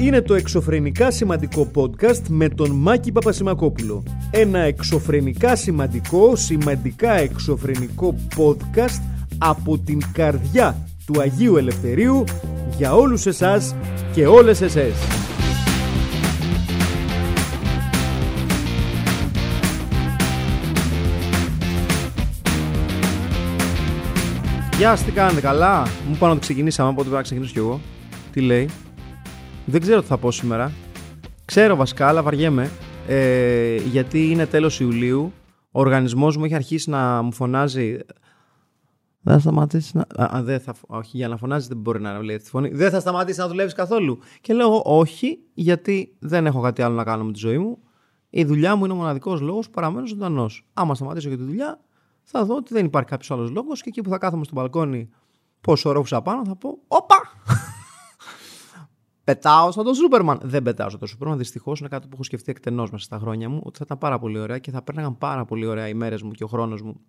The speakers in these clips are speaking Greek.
Είναι το εξωφρενικά σημαντικό podcast με τον Μάκη Παπασημακόπουλο. Ένα εξωφρενικά σημαντικό, σημαντικά εξωφρενικό podcast από την καρδιά του Αγίου Ελευθερίου για όλους εσάς και όλες εσές. Γεια σας, τι κάνετε, καλά; Μου είπαν ότι ξεκινήσαμε, οπότε πρέπει να ξεκινήσω κι εγώ. Τι λέει; Δεν ξέρω τι θα πω σήμερα. Ξέρω βασικά, αλλά βαριέμαι. Ε, γιατί είναι τέλος Ιουλίου. Ο οργανισμός μου έχει αρχίσει να μου φωνάζει δεν θα σταματήσεις να. Α, δεν θα... Όχι, για να φωνάζει δεν μπορεί να λέει τη φωνή. Δεν θα σταματήσεις να δουλεύεις καθόλου. Και λέω όχι, γιατί δεν έχω κάτι άλλο να κάνω με τη ζωή μου. Η δουλειά μου είναι ο μοναδικός λόγος που παραμένω ζωντανός. Άμα σταματήσω για τη δουλειά, θα δω ότι δεν υπάρχει κάποιος άλλος λόγος και εκεί που θα κάθομαι στο μπαλκόνι πόσο ρόφουσα πάνω θα πω Όπα! Πετάω σαν τον Σούπερμαν. Δεν πετάω σαν τον Σούπερμαν. Δυστυχώς είναι κάτι που έχω σκεφτεί εκτενώς μέσα στα χρόνια μου ότι θα ήταν πάρα πολύ ωραία και θα πέρναγαν πάρα πολύ ωραία οι μέρες μου και ο χρόνος μου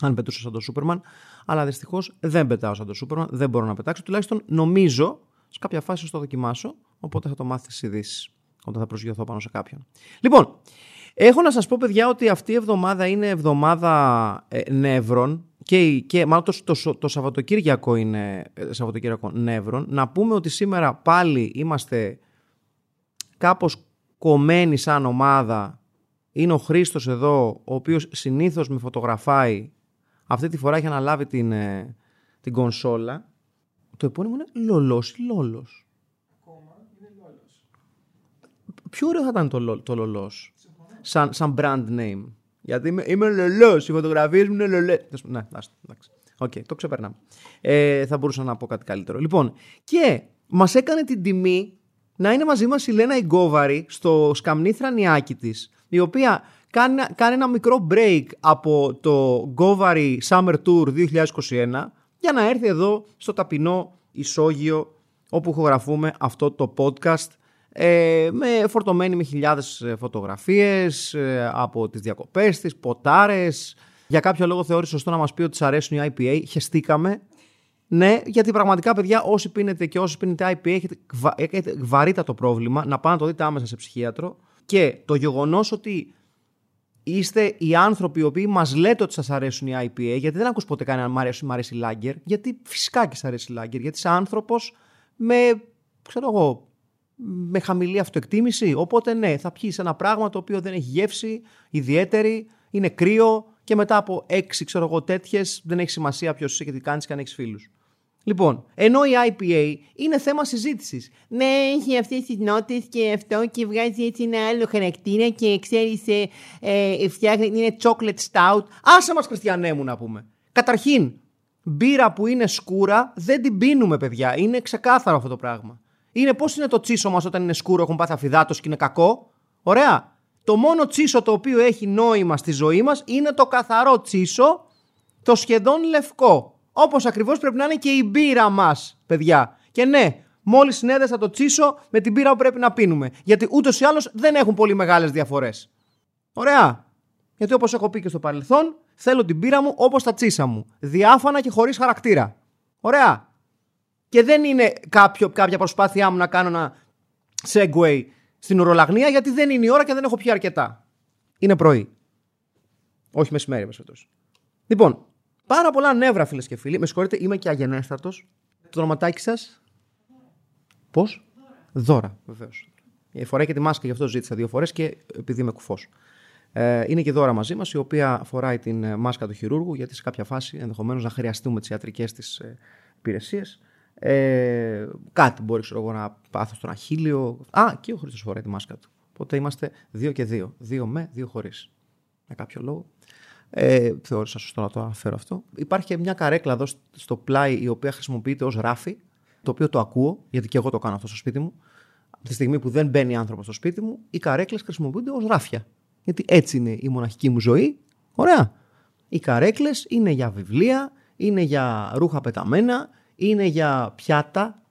αν πετούσα σαν τον Σούπερμαν. Αλλά δυστυχώς δεν πετάω σαν τον Σούπερμαν. Δεν μπορώ να πετάξω. Τουλάχιστον νομίζω σε κάποια φάση θα το δοκιμάσω. Οπότε θα το μάθεις στι ειδήσει όταν θα προσγειωθώ πάνω σε κάποιον. Λοιπόν, έχω να σας πω, παιδιά, ότι αυτή η εβδομάδα είναι εβδομάδα ε, νεύρων και, και μάλλον το, το, το Σαββατοκύριακο είναι ε, Σαββατοκύριακο νεύρων. Να πούμε ότι σήμερα πάλι είμαστε κάπως κομμένοι σαν ομάδα. Είναι ο Χρήστος εδώ, ο οποίος συνήθως με φωτογραφάει αυτή τη φορά έχει αναλάβει την, ε, την κονσόλα. Το επώνυμο είναι Λολός ή Λόλος. Ακόμα είναι Λόλος. Πιο ωραίο θα ήταν το, το Λολός. Σαν, σαν brand name. Γιατί είμαι, είμαι Λολός. Οι φωτογραφίες μου είναι Λολέ. Ναι, εντάξει. OK, okay, το ξεπερνάμε. Ε, θα μπορούσα να πω κάτι καλύτερο. Λοιπόν, και μας έκανε την τιμή να είναι μαζί μας η Λένα Γκόβαρη στο σκαμνήθρανιάκι της, η οποία κάνει, κάνει ένα μικρό break από το Govary Summer Tour 2021 για να έρθει εδώ στο ταπεινό ισόγειο όπου ηχογραφούμε αυτό το podcast ε, με φορτωμένη με χιλιάδες ε, φωτογραφίες ε, από τις διακοπές της, ποτάρες. Για κάποιο λόγο θεώρησε σωστό να μας πει ότι της αρέσουν οι IPA. Χεστήκαμε. Ναι, γιατί πραγματικά παιδιά όσοι πίνετε και όσοι πίνετε IPA έχετε, έχετε βαρύτατο πρόβλημα να πάνε να το δείτε άμεσα σε ψυχίατρο. Και το γεγονός ότι είστε οι άνθρωποι οι οποίοι μας λέτε ότι σας αρέσουν οι IPA, γιατί δεν ακούς ποτέ κανέναν μ' αρέσει, μ αρέσει η Lager, γιατί φυσικά και σα αρέσει η Lager, γιατί είσαι άνθρωπος με, ξέρω εγώ, με χαμηλή αυτοεκτίμηση. Οπότε ναι, θα πιεις ένα πράγμα το οποίο δεν έχει γεύση ιδιαίτερη, είναι κρύο και μετά από έξι, ξέρω εγώ, τέτοιες δεν έχει σημασία ποιος είσαι και τι κάνεις και αν έχεις φίλους. Λοιπόν, ενώ η IPA είναι θέμα συζήτησης. Ναι, έχει αυτές τις νότες και αυτό και βγάζει έτσι ένα άλλο χαρακτήρα και ξέρεις, ε, ε, φτιάχνει, είναι chocolate stout. Άσε μας, Χριστιανέ μου, να πούμε. Καταρχήν, μπύρα που είναι σκούρα δεν την πίνουμε, παιδιά. Είναι ξεκάθαρο αυτό το πράγμα. Είναι πώς είναι το τσίσο μας όταν είναι σκούρο, έχουν πάθει αφιδάτος και είναι κακό; Ωραία. Το μόνο τσίσο το οποίο έχει νόημα στη ζωή μας είναι το καθαρό τσίσο, το σχεδόν λευκό. Όπως ακριβώς πρέπει να είναι και η μπύρα μας, παιδιά. Και ναι, μόλις συνέδεσα το τσίσο με την μπύρα που πρέπει να πίνουμε. Γιατί ούτως ή άλλως δεν έχουν πολύ μεγάλες διαφορές. Ωραία. Γιατί όπως έχω πει και στο παρελθόν, θέλω την μπύρα μου όπως τα τσίσα μου. Διάφανα και χωρίς χαρακτήρα. Ωραία. Και δεν είναι κάποιο, κάποια προσπάθειά μου να κάνω ένα segue στην ουρολαγνία, γιατί δεν είναι η ώρα και δεν έχω πιει αρκετά. Είναι πρωί. Όχι μεσημέρι, μεσημέρι. Λοιπόν, Πάρα πολλά νεύρα, φίλες και φίλοι. Με συγχωρείτε, είμαι και αγενέστατος. Το ονοματάκι σας. Πώς; Δώρα, βεβαίως. Ε, φοράει και τη μάσκα, γι' αυτό ζήτησα δύο φορές και επειδή είμαι κουφός. Ε, είναι και δώρα μαζί μας, η οποία φοράει την ε, μάσκα του χειρούργου, γιατί σε κάποια φάση ενδεχομένως να χρειαστούμε τις ιατρικές της ε, υπηρεσίες. Ε, κάτι μπορεί ξέρω εγώ, να πάθω στον αχίλιο. Α, και ο Χρήστο φοράει τη μάσκα του. Οπότε είμαστε δύο και δύο. Δύο με, δύο χωρίς. Με κάποιο λόγο. Ε, θεώρησα σωστό να το αναφέρω αυτό. Υπάρχει και μια καρέκλα εδώ στο πλάι η οποία χρησιμοποιείται ως ράφι, το οποίο το ακούω, γιατί και εγώ το κάνω αυτό στο σπίτι μου. Από τη στιγμή που δεν μπαίνει άνθρωπος στο σπίτι μου, οι καρέκλες χρησιμοποιούνται ως ράφια. Γιατί έτσι είναι η μοναχική μου ζωή. Ωραία. Οι καρέκλες είναι για βιβλία, είναι για ρούχα πεταμένα, είναι για πιάτα.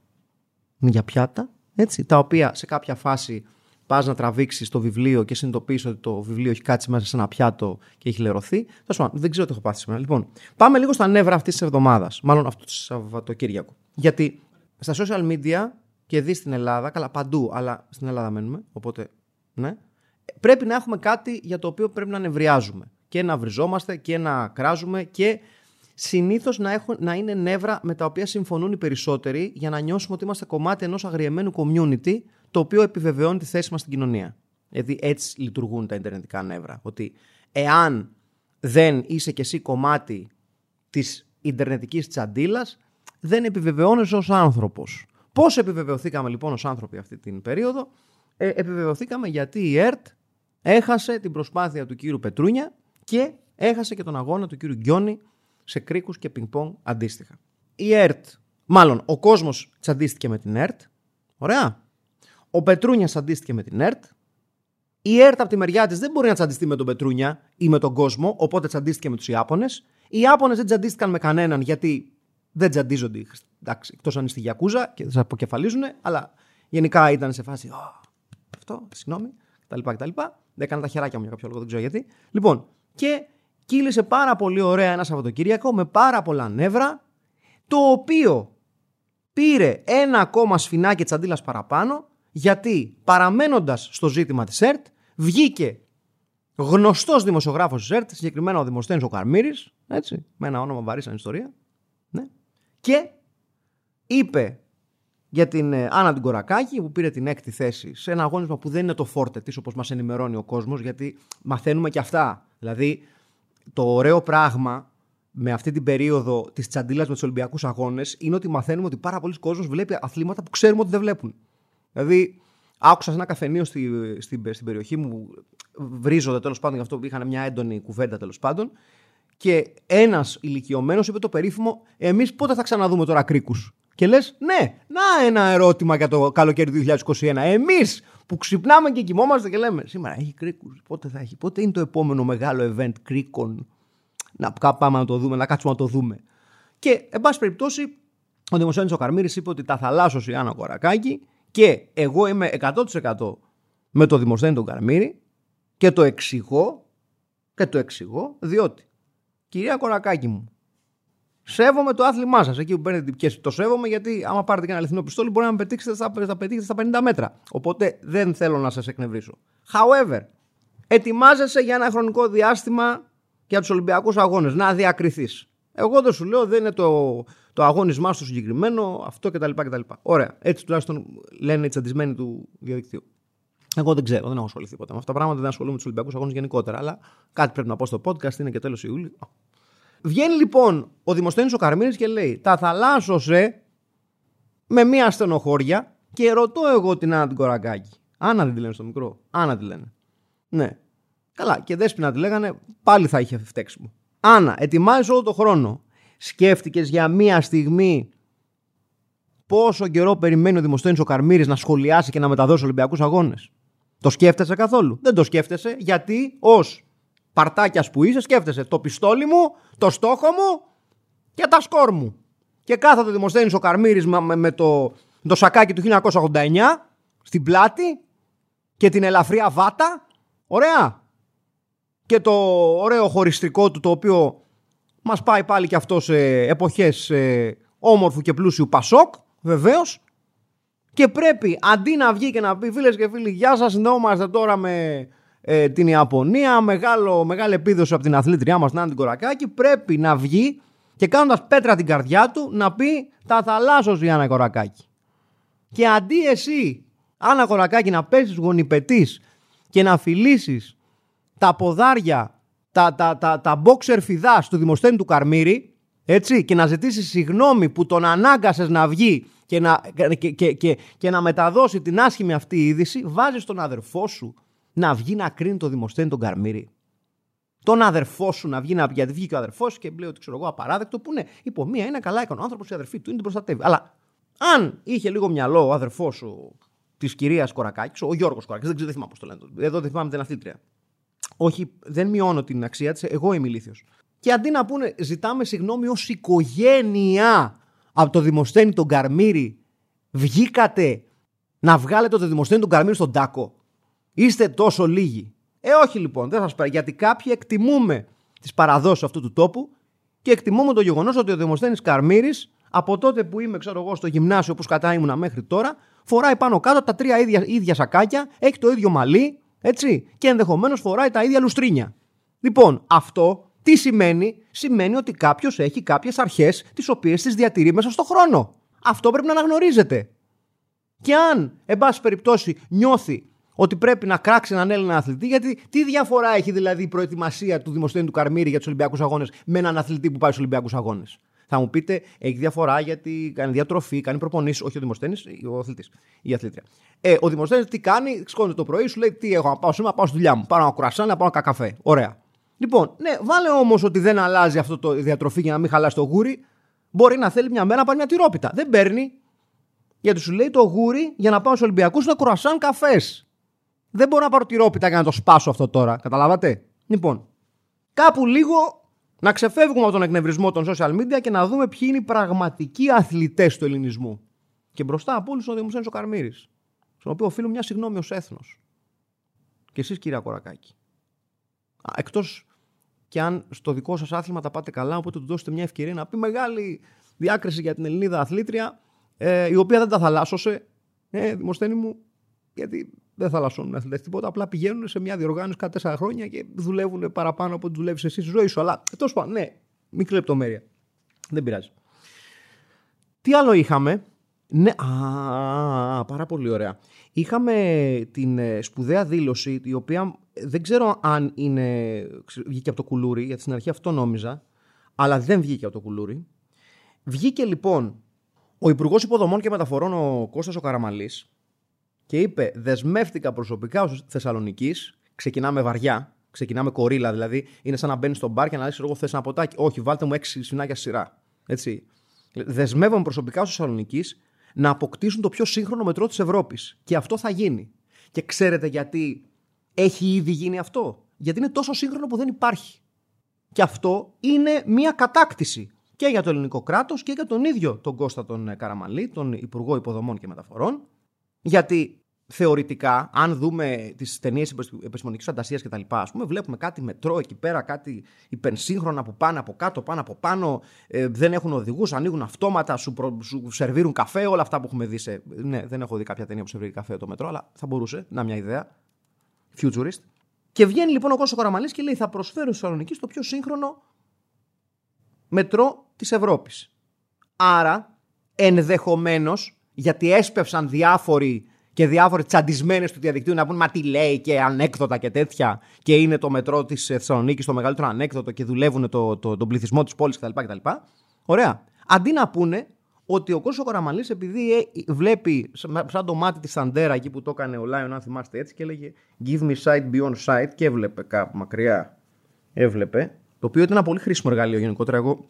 Είναι για πιάτα, έτσι, τα οποία σε κάποια φάση πας να τραβήξεις το βιβλίο και συνειδητοποιήσει ότι το βιβλίο έχει κάτσει μέσα σε ένα πιάτο και έχει λερωθεί. δεν ξέρω τι έχω πάθει σήμερα. Λοιπόν, πάμε λίγο στα νεύρα αυτής της εβδομάδας, μάλλον αυτού του Σαββατοκύριακου. Γιατί στα social media και δεις στην Ελλάδα, καλά παντού, αλλά στην Ελλάδα μένουμε, οπότε ναι, πρέπει να έχουμε κάτι για το οποίο πρέπει να νευριάζουμε και να βριζόμαστε και να κράζουμε και συνήθως να, έχουν, να είναι νεύρα με τα οποία συμφωνούν οι περισσότεροι για να νιώσουμε ότι είμαστε κομμάτι ενός αγριεμένου community το οποίο επιβεβαιώνει τη θέση μας στην κοινωνία. Γιατί έτσι λειτουργούν τα ιντερνετικά νεύρα. Ότι εάν δεν είσαι κι εσύ κομμάτι της ιντερνετικής τσαντίλας, δεν επιβεβαιώνεσαι ως άνθρωπος. Πώς επιβεβαιωθήκαμε λοιπόν ως άνθρωποι αυτή την περίοδο, ε, επιβεβαιωθήκαμε γιατί η ΕΡΤ έχασε την προσπάθεια του κύριου Πετρούνια και έχασε και τον αγώνα του κύριου Γκιόνι σε κρίκους και πινκ-πονγκ αντίστοιχα. Η ΕΡΤ, μάλλον ο κόσμος τσαντίστηκε με την ΕΡΤ, ωραία. Ο Πετρούνια τσαντίστηκε με την ΕΡΤ. Η ΕΡΤ από τη μεριά της δεν μπορεί να τσαντιστεί με τον Πετρούνια ή με τον κόσμο, οπότε τσαντίστηκε με τους Ιάπωνες. Οι Ιάπωνες δεν τσαντίστηκαν με κανέναν γιατί δεν τσαντίζονται. Εντάξει, εκτός αν είστε γιακούζα και σα αποκεφαλίζουν, αλλά γενικά ήταν σε φάση. αυτό, συγγνώμη, κτλ. κτλ. Δεν έκανα τα χεράκια μου για κάποιο λόγο, δεν ξέρω γιατί. Λοιπόν, και κύλησε πάρα πολύ ωραία ένα Σαββατοκύριακο με πάρα πολλά νεύρα, το οποίο πήρε ένα ακόμα σφινάκι τσαντίλα παραπάνω, γιατί παραμένοντας στο ζήτημα της ΕΡΤ, βγήκε γνωστός δημοσιογράφος της ΕΡΤ, συγκεκριμένα ο Δημοσθένης ο Καρμύρης, έτσι, με ένα όνομα βαρύ σαν ιστορία, ναι, και είπε για την ε, Άννα την Κορακάκη που πήρε την έκτη θέση σε ένα αγώνισμα που δεν είναι το φόρτε της όπως μας ενημερώνει ο κόσμος γιατί μαθαίνουμε και αυτά. Δηλαδή το ωραίο πράγμα με αυτή την περίοδο της τσαντίλας με τους Ολυμπιακούς Αγώνες είναι ότι μαθαίνουμε ότι πάρα πολλοί κόσμος βλέπει αθλήματα που ξέρουμε ότι δεν βλέπουν. Δηλαδή άκουσα σε ένα καφενείο στη, στη, στην περιοχή μου βρίζονται τέλος πάντων γι' αυτό είχαν μια έντονη κουβέντα τέλος πάντων και ένας ηλικιωμένος είπε το περίφημο Εμείς πότε θα ξαναδούμε τώρα κρίκους; Και λες, ναι, να ένα ερώτημα για το καλοκαίρι του 2021. Εμείς που ξυπνάμε και κοιμόμαστε και λέμε Σήμερα έχει κρίκους. Πότε θα έχει, πότε είναι το επόμενο μεγάλο event κρίκων. Να πάμε να το δούμε, να κάτσουμε να το δούμε. Και, εν πάση περιπτώσει, ο Δημοσιόνης ο Καρμύρης είπε ότι τα θαλάσσωσε η Άννα Κορακάκη και εγώ είμαι 100% με το Δημοσθένη τον Καρμύρη και το εξηγώ και το εξηγώ διότι κυρία Κορακάκη μου Σέβομαι το άθλημά σας εκεί που παίρνετε την πιέση. Το σέβομαι γιατί άμα πάρετε και ένα αληθινό πιστόλι μπορεί να με πετύχετε στα, στα, στα 50 μέτρα. Οπότε δεν θέλω να σας εκνευρίσω. However, ετοιμάζεσαι για ένα χρονικό διάστημα για τους Ολυμπιακούς Αγώνες να διακριθείς. Εγώ δεν σου λέω, δεν είναι το, το αγώνισμά στο συγκεκριμένο, αυτό κτλ. κτλ. Ωραία. Έτσι τουλάχιστον λένε οι τσαντισμένοι του διαδικτύου. Εγώ δεν ξέρω, δεν έχω ασχοληθεί ποτέ με αυτά τα πράγματα, δεν ασχολούμαι με τους Ολυμπιακούς Αγώνες γενικότερα. Αλλά κάτι πρέπει να πω στο podcast, είναι και τέλος Ιούλιου. Βγαίνει λοιπόν ο Δημοσθένης ο Καρμίνης και λέει τα θαλάσσωσε με μία στενοχώρια και ρωτώ εγώ την Άννα την Κοραγκάκη. Άννα δεν τη λένε στο μικρό. Άννα τη λένε. Ναι. Καλά. Και δέσποινα τη λέγανε πάλι θα είχε φταίξιμο. Άννα, ετοιμάζεις όλο το χρόνο. Σκέφτηκες για μία στιγμή πόσο καιρό περιμένει ο Δημοσθένης ο Καρμύρης να σχολιάσει και να μεταδώσει Ολυμπιακούς Αγώνες; Το σκέφτεσαι καθόλου; Δεν το σκέφτεσαι γιατί ως παρτάκιας που είσαι, σκέφτεσαι το πιστόλι μου, το στόχο μου και τα σκόρ μου. Και κάθεται δημοσθένει ο Καρμύρης με, με το, το σακάκι του 1989 στην πλάτη και την ελαφριά βάτα. Ωραία. Και το ωραίο χωριστικό του το οποίο μας πάει πάλι και αυτό σε εποχές ε, όμορφου και πλούσιου Πασόκ, βεβαίως. Και πρέπει αντί να βγει και να πει φίλες και φίλοι γεια σας συνδεόμαστε τώρα με ε, την Ιαπωνία, μεγάλο, μεγάλη επίδοση από την αθλήτριά μας Νάντι Κορακάκη, πρέπει να βγει και κάνοντας πέτρα την καρδιά του να πει τα θαλάσσος η Άννα Κορακάκη. Και αντί εσύ, Άννα Κορακάκη, να πέσεις γονιπετής και να φιλήσεις τα ποδάρια, τα, τα, τα, τα boxer φιδάς του Δημοσθένη του Καρμύρη, έτσι, και να ζητήσεις συγγνώμη που τον ανάγκασες να βγει και να, και, και, και, και να μεταδώσει την άσχημη αυτή είδηση, βάζεις τον αδερφό σου να βγει να κρίνει το Δημοσθένη τον Καρμύρη. Τον αδερφό σου να βγει να πει, γιατί βγήκε ο αδερφός και λέει ότι ξέρω εγώ απαράδεκτο, που είναι υπό μία είναι καλά έκανε ο άνθρωπος, η αδερφή του είναι την προστατεύει. Αλλά αν είχε λίγο μυαλό ο αδερφός σου της κυρίας Κορακάκης, ο Γιώργος Κορακάκης, δεν ξέρω, δεν θυμάμαι πώς το λένε. Εδώ δεν θυμάμαι την αθλήτρια. Όχι, δεν μειώνω την αξία της, εγώ είμαι ηλίθιος. Και αντί να πούνε, ζητάμε συγγνώμη ως οικογένεια από το Δημοσθένη τον Καρμύρη, βγήκατε να βγάλετε το Δημοσθένη τον Καρμύρη στον τάκο. Είστε τόσο λίγοι. Ε, όχι λοιπόν, δεν θα σας πάρει. Γιατί κάποιοι εκτιμούμε τις παραδόσεις αυτού του τόπου και εκτιμούμε το γεγονός ότι ο Δημοσθένης Καρμύρης, από τότε που είμαι, ξέρω εγώ, στο γυμνάσιο όπως κατά ήμουνα μέχρι τώρα, φοράει πάνω κάτω τα τρία ίδια, ίδια σακάκια, έχει το ίδιο μαλλί, έτσι, και ενδεχομένως φοράει τα ίδια λουστρίνια. Λοιπόν, αυτό τι σημαίνει, σημαίνει ότι κάποιος έχει κάποιες αρχές τις οποίες τις διατηρεί μέσα στον χρόνο. Αυτό πρέπει να αναγνωρίζετε. Και αν, εν πάση περιπτώσει, νιώθει ότι πρέπει να κράξει έναν Έλληνα αθλητή, γιατί τι διαφορά έχει δηλαδή η προετοιμασία του Δημοσθένη του Καρμύρη για τους Ολυμπιακούς Αγώνες με έναν αθλητή που πάει στους Ολυμπιακούς Αγώνες; Θα μου πείτε, έχει διαφορά γιατί κάνει διατροφή, κάνει προπονήσεις. Όχι ο Δημοσθένης, ο αθλητής, η αθλήτρια. Ε, ο Δημοσθένης τι κάνει, σκόνται το πρωί, σου λέει τι έχω να πάω σήμερα, πάω στη δουλειά μου. Πάω να κουρασάνε, να πάω να καφέ. Ωραία. Λοιπόν, ναι, βάλε όμως ότι δεν αλλάζει αυτό το διατροφή για να μην χαλάσει το γούρι. Μπορεί να θέλει μια μέρα να πάρει μια τυρόπιτα. Δεν παίρνει. Γιατί σου λέει το γούρι για να πάω στους Ολυμπιακούς να κουρασάν καφές. Δεν μπορώ να πάρω τυρόπιτα για να το σπάσω αυτό τώρα. Καταλάβατε; Λοιπόν, κάπου λίγο να ξεφεύγουμε από τον εκνευρισμό των social media και να δούμε ποιοι είναι οι πραγματικοί αθλητές του ελληνισμού. Και μπροστά από όλους ο Δημοσένο ο Καρμύρη, στον οποίο οφείλω μια συγγνώμη ως έθνος. Και εσείς, κύριε Κορακάκη. Εκτός και αν στο δικό σας άθλημα τα πάτε καλά, οπότε του δώσετε μια ευκαιρία να πει μεγάλη διάκριση για την Ελληνίδα αθλήτρια, ε, η οποία δεν τα θαλάσσωσε. Ε, Δημοσθένη μου, γιατί δεν θαλασσώνουν αθλητές τίποτα. Απλά πηγαίνουν σε μια διοργάνωση κάθε τέσσερα χρόνια και δουλεύουν παραπάνω από ό,τι δουλεύεις εσύ στη ζωή σου. Αλλά τέλο πάντων, ναι, μικρή λεπτομέρεια. Δεν πειράζει. Τι άλλο είχαμε; Ναι, α, πάρα πολύ ωραία. Είχαμε την ε, σπουδαία δήλωση, η οποία δεν ξέρω αν είναι, βγήκε από το κουλούρι, γιατί στην αρχή αυτό νόμιζα, αλλά δεν βγήκε από το κουλούρι. Βγήκε λοιπόν ο Υπουργός Υποδομών και Μεταφορών, ο Κώστας ο Καραμαλής, και είπε: Δεσμεύτηκα προσωπικά ως Θεσσαλονικής. Ξεκινάμε βαριά. Ξεκινάμε κορίλα δηλαδή. Είναι σαν να μπαίνεις στο μπαρ και να λες: Εγώ θες ένα ποτάκι. Όχι, βάλτε μου έξι σφινάκια σειρά. Έτσι. Δεσμεύομαι προσωπικά ως Θεσσαλονικής να αποκτήσουν το πιο σύγχρονο μετρό της Ευρώπης. Και αυτό θα γίνει. Και ξέρετε γιατί έχει ήδη γίνει αυτό; Γιατί είναι τόσο σύγχρονο που δεν υπάρχει. Και αυτό είναι μια κατάκτηση και για το ελληνικό κράτος και για τον ίδιο τον Κώστα τον Καραμαλή, τον Υπουργό Υποδομών και Μεταφορών. Γιατί θεωρητικά, αν δούμε τις ταινίες επιστημονικής φαντασίας κτλ., ας πούμε, βλέπουμε κάτι μετρό εκεί πέρα, κάτι υπενσύγχρονα που πάνε από κάτω, πάνω από πάνω, ε, δεν έχουν οδηγούς, ανοίγουν αυτόματα, σου, προ, σου σερβίρουν καφέ, όλα αυτά που έχουμε δει σε. Ναι, δεν έχω δει κάποια ταινία που σερβίρει καφέ το μετρό, αλλά θα μπορούσε να μια ιδέα. Futurist. Και βγαίνει λοιπόν ο Κώσος Κοραμαλή και λέει: Θα προσφέρω στη Θεσσαλονίκη το πιο σύγχρονο μετρό της Ευρώπης. Άρα, ενδεχομένως, γιατί έσπευσαν διάφοροι και διάφορες τσαντισμένες του διαδικτύου να πούν Μα τι λέει και ανέκδοτα και τέτοια. Και είναι το μετρό της Θεσσαλονίκης το μεγαλύτερο ανέκδοτο και δουλεύουν το, το, τον πληθυσμό της πόλης κτλ, κτλ. Ωραία. Αντί να πούνε ότι ο Κώσος Κοραμαλής επειδή ε, βλέπει σαν το μάτι της Σαντέρα εκεί που το έκανε ο Λάιον αν θυμάστε έτσι και έλεγε Give me sight beyond sight και έβλεπε κάπου μακριά έβλεπε το οποίο ήταν ένα πολύ χρήσιμο εργαλείο γενικότερα εγώ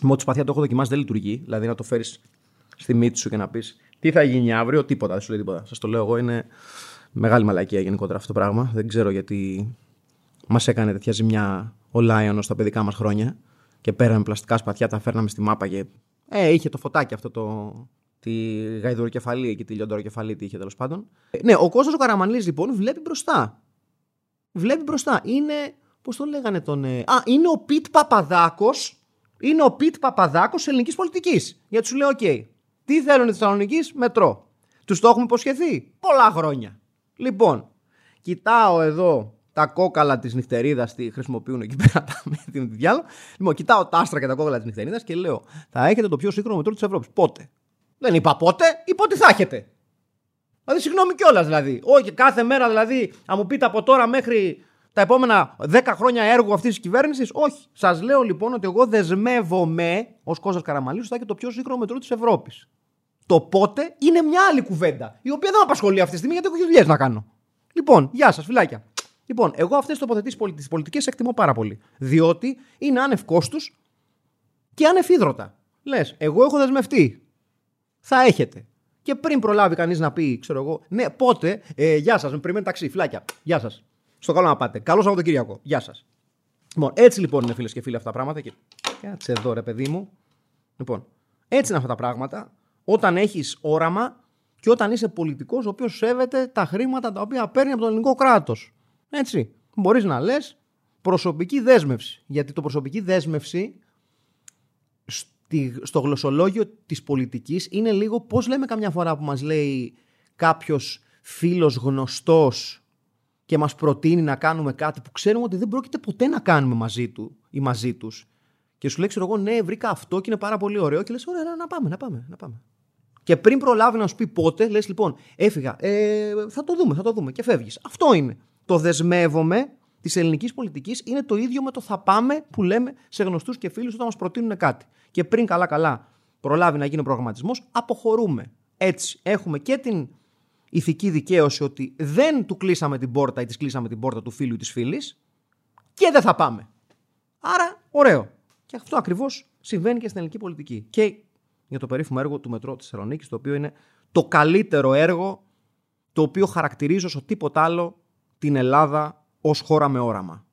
με ό,τι σπαθιά το έχω δοκιμάσει δεν λειτουργεί δηλαδή να το φέρεις στη μύτη σου και να πεις τι θα γίνει αύριο, τίποτα, δεν σου λέει τίποτα. Σας το λέω εγώ, είναι μεγάλη μαλακία γενικότερα αυτό το πράγμα. Δεν ξέρω γιατί μας έκανε τέτοια ζημιά ο Λάιον στα παιδικά μας χρόνια και παίρναμε πλαστικά σπαθιά, τα φέρναμε στη μάπα και. Ε, είχε το φωτάκι αυτό το. Τη γαϊδουροκεφαλή και τη λιοντοροκεφαλή, τι είχε τέλος πάντων. Ε, ναι, ο Κώστας ο Καραμανλής λοιπόν βλέπει μπροστά. Βλέπει μπροστά. Είναι. Πώς το λέγανε τον. Ε... Α, είναι ο Πιτ Παπαδάκος. Είναι ο Πιτ Παπαδάκος ελληνικής πολιτικής. Γιατί σου λέω, OK, okay, τι θέλουν η Θεσσαλονίκη, μετρό. Τους το έχουμε υποσχεθεί πολλά χρόνια. Λοιπόν, κοιτάω εδώ τα κόκαλα της νυχτερίδας, τι χρησιμοποιούν εκεί πέρα με την διάλογο. Λοιπόν, κοιτάω τα άστρα και τα κόκαλα της νυχτερίδας και λέω, θα έχετε το πιο σύγχρονο μετρό της Ευρώπης. Πότε; Δεν είπα πότε, είπα ότι θα έχετε. Δηλαδή, συγγνώμη κιόλας δηλαδή. Όχι, κάθε μέρα δηλαδή, αν μου πείτε από τώρα μέχρι τα επόμενα 10 χρόνια έργου αυτής της κυβέρνησης. Όχι. Σας λέω λοιπόν ότι εγώ δεσμεύομαι ως Κώστα Καραμαλίου θα έχει το πιο σύγχρονο μετρό της Ευρώπης. Το πότε είναι μια άλλη κουβέντα, η οποία δεν με απασχολεί αυτή τη στιγμή γιατί έχω δουλειέ να κάνω. Λοιπόν, γεια σας, φυλάκια. Λοιπόν, εγώ αυτές τις τοποθετήσεις πολιτικές εκτιμώ πάρα πολύ. Διότι είναι άνευ κόστους και άνευ ίδρωτα. Λες, εγώ έχω δεσμευτεί. Θα έχετε. Και πριν προλάβει κανείς να πει, ξέρω εγώ, ναι, πότε, ε, γεια σας, με περιμένει ταξί, φυλάκια. Γεια σας. Στο καλό να πάτε. Καλό Σαββατοκύριακο. Γεια σας. Λοιπόν, έτσι λοιπόν είναι φίλες και φίλοι αυτά τα πράγματα. Και κάτσε εδώ, ρε παιδί μου. Λοιπόν, έτσι είναι αυτά τα πράγματα όταν έχεις όραμα και όταν είσαι πολιτικός ο οποίος σέβεται τα χρήματα τα οποία παίρνει από το ελληνικό κράτος. Έτσι. Μπορείς να λες προσωπική δέσμευση. Γιατί το προσωπική δέσμευση στο γλωσσολόγιο της πολιτικής είναι λίγο πώς λέμε καμιά φορά που μας λέει κάποιος φίλος γνωστός και μας προτείνει να κάνουμε κάτι που ξέρουμε ότι δεν πρόκειται ποτέ να κάνουμε μαζί του ή μαζί τους. Και σου λέει, ξέρω εγώ, ναι, βρήκα αυτό και είναι πάρα πολύ ωραίο. Και λες, ωραία, να, να πάμε, να πάμε, να πάμε. Και πριν προλάβει να σου πει πότε, λες, λοιπόν, έφυγα. Ε, θα το δούμε, θα το δούμε. Και φεύγεις. Αυτό είναι. Το δεσμεύομαι της ελληνικής πολιτικής είναι το ίδιο με το θα πάμε που λέμε σε γνωστούς και φίλους όταν μας προτείνουν κάτι. Και πριν καλά-καλά προλάβει να γίνει ο προγραμματισμός, αποχωρούμε. Έτσι, έχουμε και την ηθική δικαίωση ότι δεν του κλείσαμε την πόρτα ή της κλείσαμε την πόρτα του φίλου ή της φίλης και δεν θα πάμε. Άρα, ωραίο. Και αυτό ακριβώς συμβαίνει και στην ελληνική πολιτική. Και για το περίφημο έργο του Μετρό της Θεσσαλονίκης, το οποίο είναι το καλύτερο έργο το οποίο χαρακτηρίζει όσο τίποτα άλλο την Ελλάδα ως χώρα με όραμα.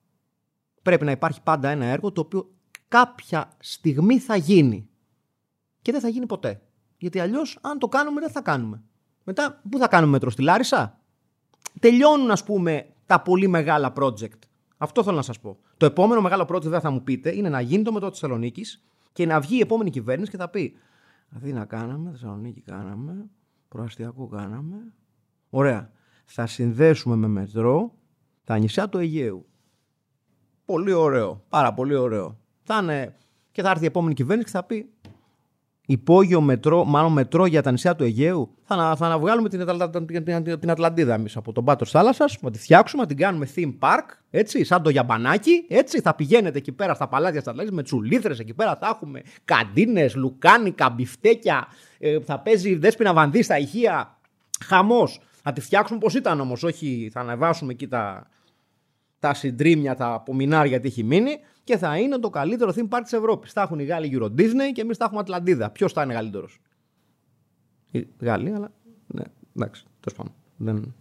Πρέπει να υπάρχει πάντα ένα έργο το οποίο κάποια στιγμή θα γίνει. Και δεν θα γίνει ποτέ. Γιατί αλλιώς, αν το κάνουμε, δεν θα κάνουμε. Μετά, πού θα κάνουμε μέτρο, στη Λάρισα; Τελειώνουν, ας πούμε, τα πολύ μεγάλα project. Αυτό θέλω να σας πω. Το επόμενο μεγάλο project, δεν θα μου πείτε, είναι να γίνει το μετρό της Θεσσαλονίκης και να βγει η επόμενη κυβέρνηση και θα πει Αθήνα κάναμε, Θεσσαλονίκη κάναμε, προαστιακό κάναμε. Ωραία. Θα συνδέσουμε με μετρό τα νησιά του Αιγαίου. Πολύ ωραίο. Πάρα πολύ ωραίο. Θα είναι... Και θα έρθει η επόμενη κυβέρνηση και θα πει υπόγειο μετρό, μάλλον μετρό για τα νησιά του Αιγαίου. Θα, θα αναβγάλουμε την, την, την Ατλαντίδα εμείς από τον πάτος θάλασσας, να τη φτιάξουμε, να την κάνουμε theme park, έτσι, σαν το γιαμπανάκι. Έτσι, θα πηγαίνετε εκεί πέρα στα παλάτια στα Ατλαντίδα με τσουλήθρες εκεί πέρα. Θα έχουμε καντίνες, λουκάνικα, μπιφτέκια. Ε, θα παίζει δέσπινα βανδύ στα ηχεία. Χαμός. Θα τη φτιάξουμε πώς ήταν όμως, όχι θα ανεβάσουμε εκεί τα, τα συντρίμια, τα απομεινάρια τι έχει μείνει και θα είναι το καλύτερο theme park της Ευρώπης. Θα έχουν οι Γάλλοι Euro Disney και εμείς θα έχουμε Ατλαντίδα. Ποιος θα είναι καλύτερος; Οι Γάλλοι, αλλά. Ναι, εντάξει, τέλος πάντων. Δεν...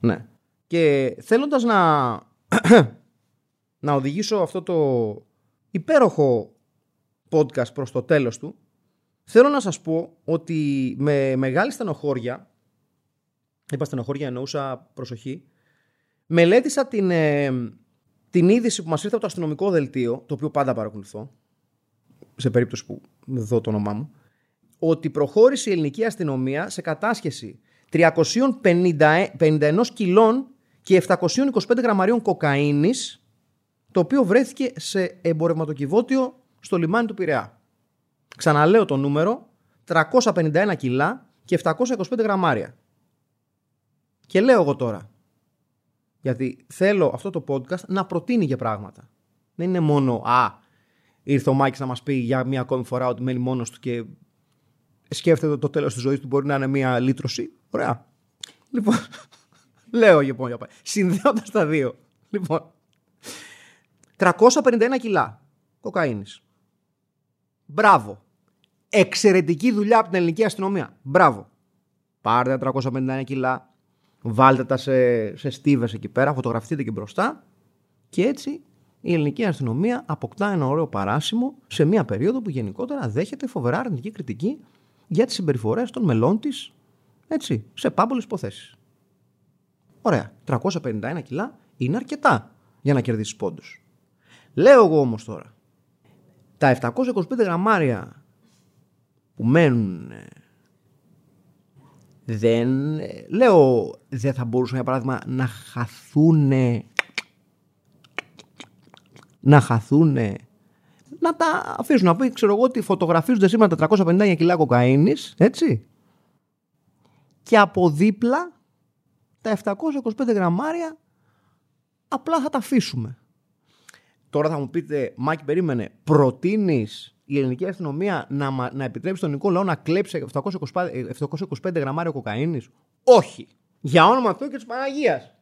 Ναι. Και θέλοντας να. να οδηγήσω αυτό το υπέροχο podcast προς το τέλος του, θέλω να σας πω ότι με μεγάλη στενοχώρια, είπα στενοχώρια εννοούσα προσοχή, Μελέτησα την, ε, την είδηση που μας ήρθε από το αστυνομικό δελτίο, το οποίο πάντα παρακολουθώ, σε περίπτωση που δω το όνομά μου, ότι προχώρησε η ελληνική αστυνομία σε κατάσχεση 351 κιλών και 725 γραμμαρίων κοκαίνης, το οποίο βρέθηκε σε εμπορευματοκιβώτιο στο λιμάνι του Πειραιά. Ξαναλέω το νούμερο, 351 κιλά και 725 γραμμάρια. Και λέω εγώ τώρα, γιατί θέλω αυτό το podcast να προτείνει για πράγματα. Δεν είναι μόνο «Α, ήρθε ο Μάκης να μας πει για μία ακόμη φορά ότι μένει μόνος του και σκέφτεται το τέλος της ζωής του μπορεί να είναι μία λύτρωση». Ωραία. Λοιπόν, λέω λοιπόν για πάει. Συνδέοντας τα δύο. Λοιπόν, 351 κιλά κοκαίνης. Μπράβο. Εξαιρετική δουλειά από την ελληνική αστυνομία. Μπράβο. Πάρτε τα 351 κιλά, βάλτε τα σε, σε στίβες εκεί πέρα, φωτογραφηθείτε και μπροστά και έτσι η ελληνική αστυνομία αποκτά ένα ωραίο παράσημο σε μια περίοδο που γενικότερα δέχεται φοβερά αρνητική κριτική για τις συμπεριφορές των μελών της έτσι, σε πάμπολες υποθέσεις. Ωραία, 351 κιλά είναι αρκετά για να κερδίσεις πόντους. Λέω εγώ όμως τώρα, τα 725 γραμμάρια που μένουν δεν λέω δεν θα μπορούσαν για παράδειγμα να χαθούν να χαθούν να τα αφήσουν. Να πει ξέρω εγώ ότι φωτογραφίζονται σήμερα 459 κιλά κοκαίνης έτσι. Και από δίπλα τα 725 γραμμάρια απλά θα τα αφήσουμε. Τώρα θα μου πείτε Μάκη περίμενε προτείνεις η ελληνική αστυνομία να, να επιτρέψει τον ελληνικό λαό να κλέψει 725, 725 γραμμάρια κοκαίνης; Όχι. Για όνομα αυτό και της Παναγίας.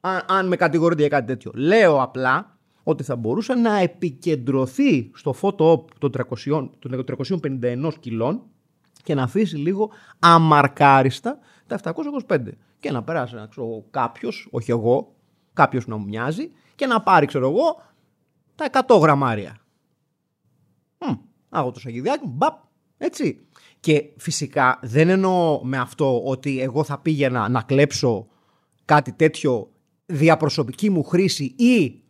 Αν, αν με κατηγορείτε για κάτι τέτοιο. Λέω απλά ότι θα μπορούσε να επικεντρωθεί στο photo op των 351 κιλών και να αφήσει λίγο αμαρκάριστα τα 725 και να περάσει ξέρω, κάποιος, όχι εγώ, κάποιος να μου μοιάζει και να πάρει ξέρω εγώ τα 100 γραμμάρια. Άγω το σαγιδιάκι μου, μπαπ, έτσι. Και φυσικά δεν εννοώ με αυτό ότι εγώ θα πήγαινα να κλέψω κάτι τέτοιο διαπροσωπική μου χρήση ή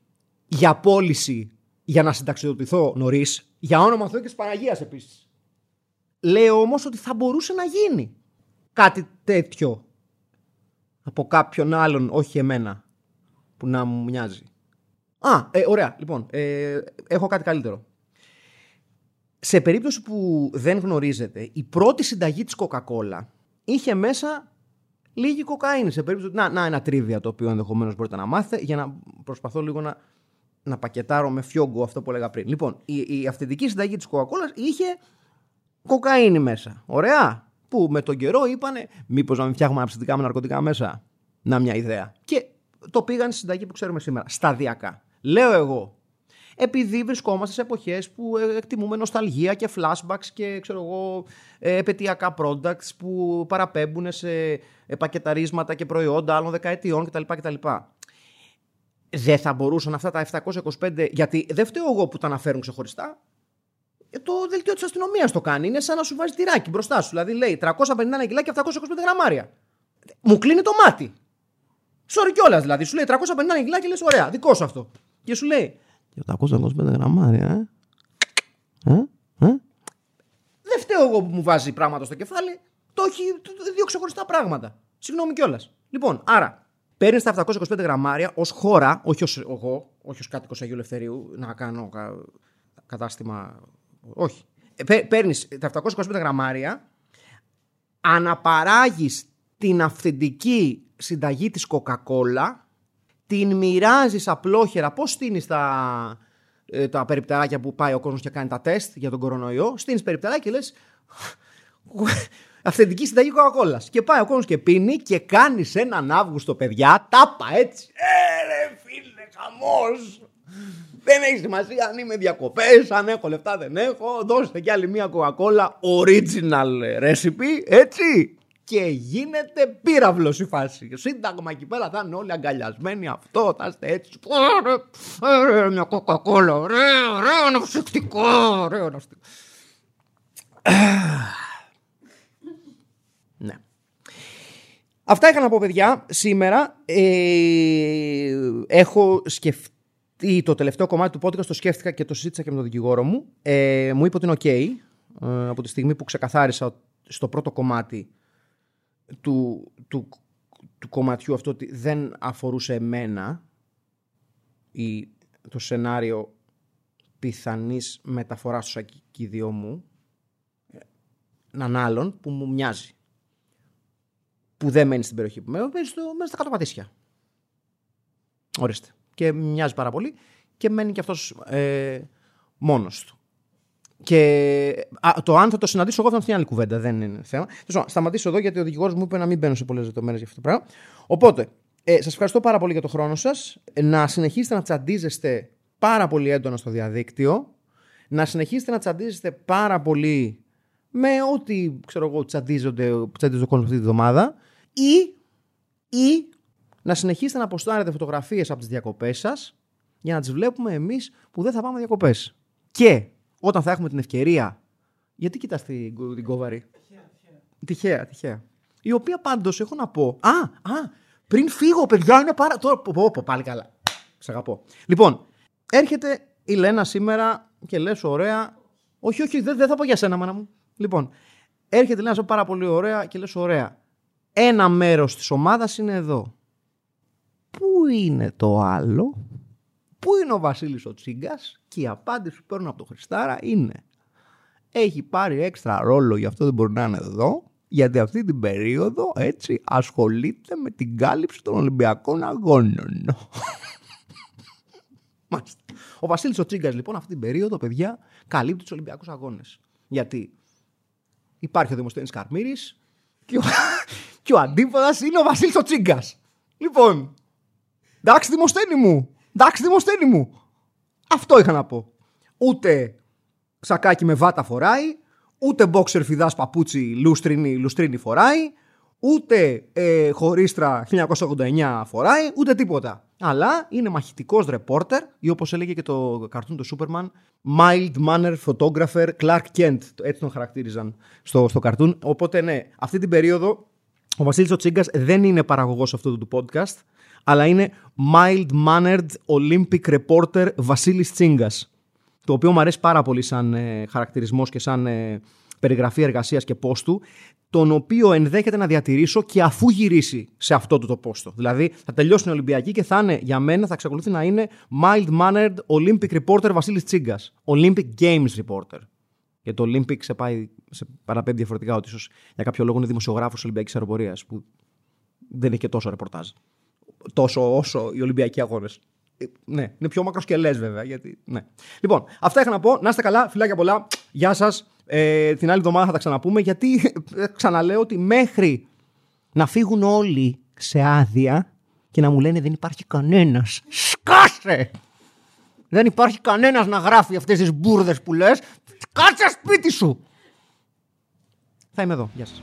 για πώληση για να συνταξιδοτηθώ νωρίς. Για όνομα Θεού και της Παναγίας επίσης. Λέω όμως ότι θα μπορούσε να γίνει. κάτι τέτοιο από κάποιον άλλον, όχι εμένα, που να μου μοιάζει. Α, ε, ωραία. Λοιπόν, ε, έχω κάτι καλύτερο. Σε περίπτωση που δεν γνωρίζετε, η πρώτη συνταγή της Coca-Cola είχε μέσα λίγη κοκαίνη. Σε περίπτωση... Να, να ένα τρίβια το οποίο ενδεχομένως μπορείτε να μάθετε για να προσπαθώ λίγο να, να πακετάρω με φιόγκο αυτό που έλεγα πριν. Λοιπόν, η, η αυθεντική συνταγή της Coca-Cola είχε κοκαίνη μέσα. Ωραία. Που με τον καιρό είπανε, μήπως να μην φτιάχνουμε αναψυκτικά με ναρκωτικά μέσα; Να μια ιδέα. Και το πήγαν στη συνταγή που ξέρουμε σήμερα. Σταδιακά. Λέω εγώ, επειδή βρισκόμαστε σε εποχές που εκτιμούμε νοσταλγία και flashbacks και ξέρω εγώ ε, επαιτειακά products που παραπέμπουν σε πακεταρίσματα και προϊόντα άλλων δεκαετιών κτλ. κτλ. Δεν θα μπορούσαν αυτά τα 725, γιατί δεν φταίω εγώ που τα αναφέρουν ξεχωριστά. Ε, το δελτίο της αστυνομίας το κάνει. Είναι σαν να σου βάζει τυράκι μπροστά σου. Δηλαδή λέει 351 κιλά και 725 γραμμάρια. Μου κλείνει το μάτι. Sorry κιόλας δηλαδή. Σου λέει 351 κιλά και λες: Ωραία, δικό σου αυτό. Και σου λέει 725 γραμμάρια, ε. ε. ε. Δεν φταίω εγώ που μου βάζει πράγματα στο κεφάλι. Το έχει δύο ξεχωριστά πράγματα. Συγγνώμη κιόλας. Λοιπόν, άρα παίρνεις τα 725 γραμμάρια ως χώρα, όχι ως εγώ, όχι ως κάτοικος Αγίου Ελευθερίου, να κάνω κατάστημα. Όχι. Ε, παίρνεις τα 725 γραμμάρια, αναπαράγεις την αυθεντική συνταγή της Coca-Cola, την μοιράζεις απλόχερα. Πώς στείνεις τα, ε, τα περιπτεράκια που πάει ο κόσμος και κάνει τα τεστ για τον κορονοϊό; Στείνεις περιπτεράκια και λες. Αυθεντική συνταγή Coca-Cola. Και πάει ο κόσμος και πίνει και κάνεις έναν Αύγουστο, παιδιά, τάπα έτσι. Ε, ρε φίλε, χαμός. Δεν έχει σημασία αν είμαι διακοπές, αν έχω λεφτά δεν έχω. Δώστε κι άλλη μία Coca-Cola original recipe, έτσι και γίνεται πύραυλος η φάση. Σύνταγμα εκεί πέρα θα είναι όλοι αγκαλιασμένοι. Αυτό θα είστε έτσι. Ωραία, μια κοκακόλα. Ωραίο, ωραίο ναυσικτικό. Ωραίο ναυσικτικό. Ναι. Αυτά είχα να πω, παιδιά. Σήμερα ε, έχω σκεφτεί το τελευταίο κομμάτι του podcast, το σκέφτηκα και το συζήτησα και με τον δικηγόρο μου. Ε, μου είπε ότι είναι OK ε, από τη στιγμή που ξεκαθάρισα στο πρώτο κομμάτι του, του, του κομματιού αυτό ότι δεν αφορούσε εμένα ή το σενάριο πιθανής μεταφοράς στο σακίδιο μου έναν άλλον που μου μοιάζει. Που δεν μένει στην περιοχή που μένει, μένει, στο, μένει στα κάτω πατήσια. Ορίστε. Και μοιάζει πάρα πολύ και μένει και αυτός ε, μόνος του. Και α, το αν θα το συναντήσω εγώ θα είναι άλλη κουβέντα, δεν είναι θέμα. Θα σταματήσω εδώ γιατί ο δικηγόρος μου είπε να μην μπαίνω σε πολλές λεπτομέρειες για αυτό το πράγμα. Οπότε, ε, σας ευχαριστώ πάρα πολύ για το χρόνο σας. Να συνεχίσετε να τσαντίζεστε πάρα πολύ έντονα στο διαδίκτυο. Να συνεχίσετε να τσαντίζεστε πάρα πολύ με ό,τι ξέρω εγώ τσαντίζονται, τσαντίζονται ο κόσμος αυτή τη βδομάδα. Ή, ή να συνεχίσετε να αποστάρετε φωτογραφίες από τις διακοπές σας για να τις βλέπουμε εμείς που δεν θα πάμε διακοπές. Και όταν θα έχουμε την ευκαιρία. Γιατί κοιτάς την, την κόβαρη; Τυχαία, τυχαία. Η οποία πάντως έχω να πω. Α, α, πριν φύγω, παιδιά, είναι πάρα. Τώρα, πω, πω, πάλι καλά. Σε αγαπώ. Λοιπόν, έρχεται η Λένα σήμερα και λες ωραία. Όχι, όχι, δεν, δεν θα πω για σένα, μάνα μου. Λοιπόν, έρχεται η Λένα πάρα πολύ ωραία και λες ωραία. Ένα μέρος της ομάδας είναι εδώ. Πού είναι το άλλο; Πού είναι ο Βασίλης ο Τσίγκας; Και η απάντηση που παίρνω από τον Χριστάρα είναι έχει πάρει έξτρα ρόλο, γι' αυτό δεν μπορεί να είναι εδώ, γιατί αυτή την περίοδο έτσι ασχολείται με την κάλυψη των Ολυμπιακών Αγώνων. Ο Βασίλης ο Τσίγκας λοιπόν αυτή την περίοδο, παιδιά, καλύπτει τους Ολυμπιακούς Αγώνες. Γιατί υπάρχει ο Δημοσθένης Καρμύρης και ο, και ο αντίποδας είναι ο Βασίλης ο Τσίγκας. Λοιπόν, εντάξει Δημοσθένη μου, Εντάξει, δημοστέλη μου. Αυτό είχα να πω. Ούτε σακάκι με βάτα φοράει, ούτε μπόξερ φιδάς παπούτσι λουστρίνη, λουστρίνη φοράει, ούτε ε, χωρίστρα 1989 φοράει, ούτε τίποτα. Αλλά είναι μαχητικός ρεπόρτερ ή όπως έλεγε και το καρτούν του Σούπερμαν, mild manner photographer Clark Kent. Έτσι τον χαρακτήριζαν στο, στο καρτούν. Οπότε ναι, αυτή την περίοδο ο Βασίλης ο Τσίγκας δεν είναι παραγωγός αυτού του podcast αλλά είναι mild-mannered Olympic reporter Βασίλης Τσίγκας. Το οποίο μου αρέσει πάρα πολύ σαν ε, χαρακτηρισμός και σαν ε, περιγραφή εργασίας και πόστου, τον οποίο ενδέχεται να διατηρήσω και αφού γυρίσει σε αυτό το, το πόστο. Δηλαδή, θα τελειώσει την Ολυμπιακή και θα είναι για μένα, θα εξακολουθεί να είναι mild-mannered Olympic reporter Βασίλη Τσίγκα. Olympic Games reporter. Και το Olympic σε, πάει, σε παραπέμπει διαφορετικά ότι ίσως για κάποιο λόγο είναι δημοσιογράφος Ολυμπιακής Αεροπορίας, που δεν έχει και τόσο ρεπορτάζ. Τόσο όσο οι Ολυμπιακοί αγώνες. Ναι, είναι πιο μακροσκελές βέβαια. Γιατί, ναι. Λοιπόν, αυτά είχα να πω. Να είστε καλά, φιλάκια πολλά. Γεια σας. Ε, την άλλη εβδομάδα θα τα ξαναπούμε. Γιατί ξαναλέω ότι μέχρι να φύγουν όλοι σε άδεια και να μου λένε δεν υπάρχει κανένας. Σκάσε! Δεν υπάρχει κανένας να γράφει αυτές τις μπουρδες που λες. Κάτσε σπίτι σου! Θα είμαι εδώ. Γεια σας.